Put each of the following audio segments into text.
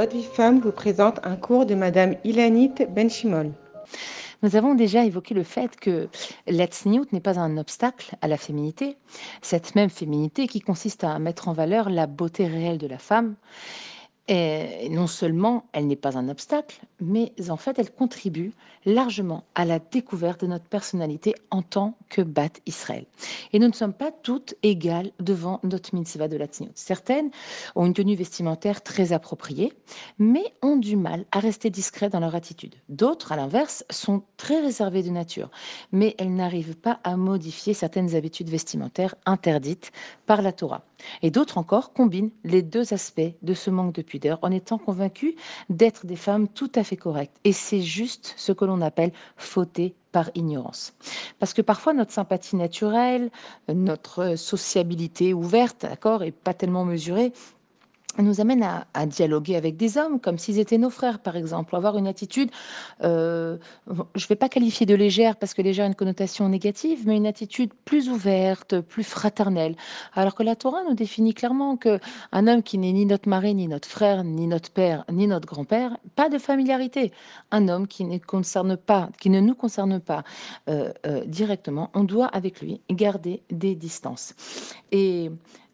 Votre vie femme vous présente un cours de Madame Ilanit Benchimol. Nous avons déjà évoqué le fait que l'etsniout n'est pas un obstacle à la féminité, cette même féminité qui consiste à mettre en valeur la beauté réelle de la femme et non seulement elle n'est pas un obstacle, mais en fait elle contribue largement à la découverte de notre personnalité en tant que Bat Israël. Et nous ne sommes pas toutes égales devant notre mitzvah de la tzniut. Certaines ont une tenue vestimentaire très appropriée, mais ont du mal à rester discrètes dans leur attitude. D'autres, à l'inverse, sont très réservées de nature, mais elles n'arrivent pas à modifier certaines habitudes vestimentaires interdites par la Torah. Et d'autres encore combinent les deux aspects de ce manque de en étant convaincus d'être des femmes tout à fait correctes. Et c'est juste ce que l'on appelle fauter par ignorance. Parce que parfois notre sympathie naturelle, notre sociabilité ouverte, d'accord, et pas tellement mesurée, nous amène à, dialoguer avec des hommes comme s'ils étaient nos frères, par exemple, avoir une attitude, euh, je ne vais pas qualifier de légère parce que légère a une connotation négative, mais une attitude plus ouverte, plus fraternelle. Alors que la Torah nous définit clairement que un homme qui n'est ni notre mari, ni notre frère, ni notre père, ni notre grand-père, pas de familiarité. Un homme qui ne concerne pas, qui ne nous concerne pas euh, euh, directement, on doit avec lui garder des distances. Et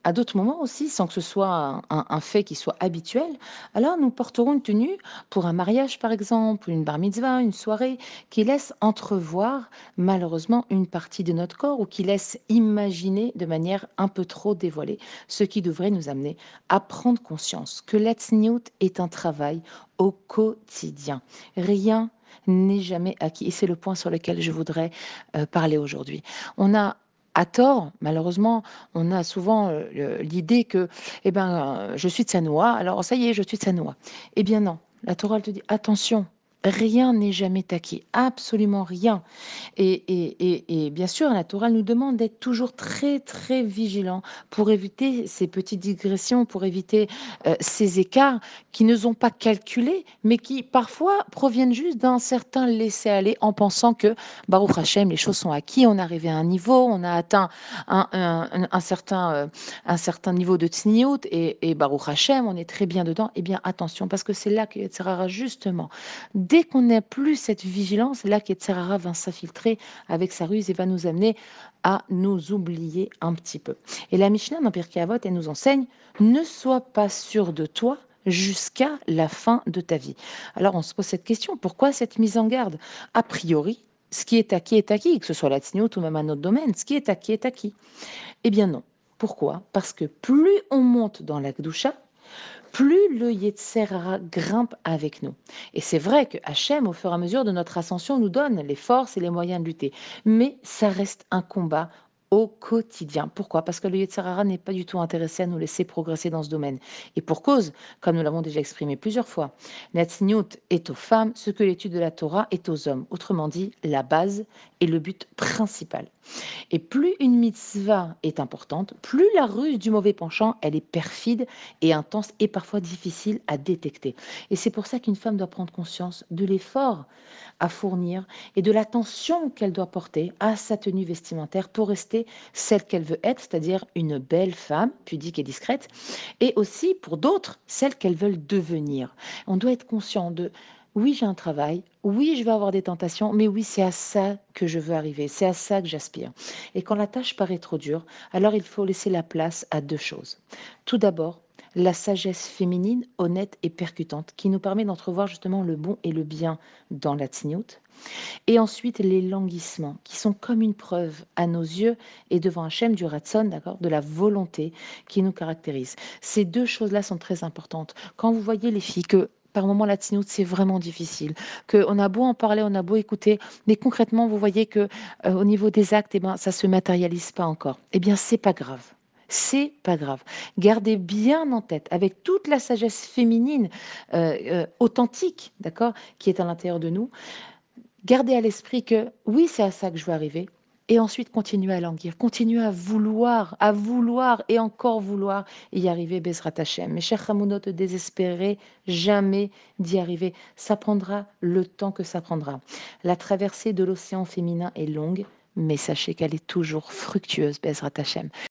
à d'autres moments aussi, sans que ce soit un, fait qui soit habituel, alors nous porterons une tenue pour un mariage par exemple, une bar mitzvah, une soirée, qui laisse entrevoir malheureusement une partie de notre corps ou qui laisse imaginer de manière un peu trop dévoilée, ce qui devrait nous amener à prendre conscience que Let's est un travail au quotidien. Rien n'est jamais acquis. Et c'est le point sur lequel je voudrais euh, parler aujourd'hui. On a à tort, malheureusement, on a souvent euh, l'idée que, eh ben, je suis de Sanoa, alors ça y est, je suis de Sanoa. Eh bien non, la Torah te dit attention, Rien n'est jamais acquis, absolument rien. Et, bien sûr, la Torah nous demande d'être toujours très, très vigilant pour éviter ces petites digressions, pour éviter euh, ces écarts qui ne sont pas calculés, mais qui parfois proviennent juste d'un certain laisser-aller en pensant que, Baruch Hashem, les choses sont acquis, on est arrivé à un niveau, on a atteint un, certain, euh, un certain niveau de tsniout, et, et Baruch Hashem, on est très bien dedans. Eh bien, attention, parce que c'est là que sera justement, dès qu'on n'a plus cette vigilance, là qu'Etzerara va s'infiltrer avec sa ruse et va nous amener à nous oublier un petit peu. Et la Mishnah dans Pirkei Avot, elle nous enseigne ne sois pas sûr de toi jusqu'à la fin de ta vie. Alors on se pose cette question, pourquoi cette mise en garde? A priori, ce qui est acquis est acquis, que ce soit la tsniout ou même un autre domaine, ce qui est acquis est acquis. Eh bien non. Pourquoi? Parce que plus on monte dans la plus le Yetzerara grimpe avec nous. Et c'est vrai que Hachem, au fur et à mesure de notre ascension, nous donne les forces et les moyens de lutter. Mais ça reste un combat au quotidien. Pourquoi? Parce que le Yetzirara n'est pas du tout intéressé à nous laisser progresser dans ce domaine. Et pour cause, comme nous l'avons déjà exprimé plusieurs fois, Netzniut est aux femmes ce que l'étude de la Torah est aux hommes. Autrement dit, la base est le but principal. Et plus une mitzvah est importante, plus la ruse du mauvais penchant, elle est perfide et intense et parfois difficile à détecter. Et c'est pour ça qu'une femme doit prendre conscience de l'effort à fournir et de l'attention qu'elle doit porter à sa tenue vestimentaire pour rester celle qu'elle veut être, c'est-à-dire une belle femme, pudique et discrète, et aussi pour d'autres, celle qu'elles veulent devenir. On doit être conscient de oui, j'ai un travail, oui, je vais avoir des tentations, mais oui, c'est à ça que je veux arriver, c'est à ça que j'aspire. Et quand la tâche paraît trop dure, alors il faut laisser la place à deux choses. Tout d'abord, la sagesse féminine, honnête et percutante, qui nous permet d'entrevoir justement le bon et le bien dans la tsniout. Et ensuite, les languissements, qui sont comme une preuve à nos yeux et devant Hachem du Ratson, d'accord, de la volonté qui nous caractérise. Ces deux choses-là sont très importantes. Quand vous voyez les filles que par moment la tsniout c'est vraiment difficile, qu'on a beau en parler, on a beau écouter, mais concrètement vous voyez que euh, au niveau des actes, eh ben ça se matérialise pas encore. Eh bien c'est pas grave c'est pas grave. Gardez bien en tête, avec toute la sagesse féminine euh, euh, authentique, d'accord, qui est à l'intérieur de nous, gardez à l'esprit que oui, c'est à ça que je veux arriver. Et ensuite, continuez à languir, continuez à vouloir, à vouloir et encore vouloir y arriver, Bezrat Hashem. Mes chers Hamounot, ne désespérez jamais d'y arriver. Ça prendra le temps que ça prendra. La traversée de l'océan féminin est longue, mais sachez qu'elle est toujours fructueuse, Bezrat Hashem.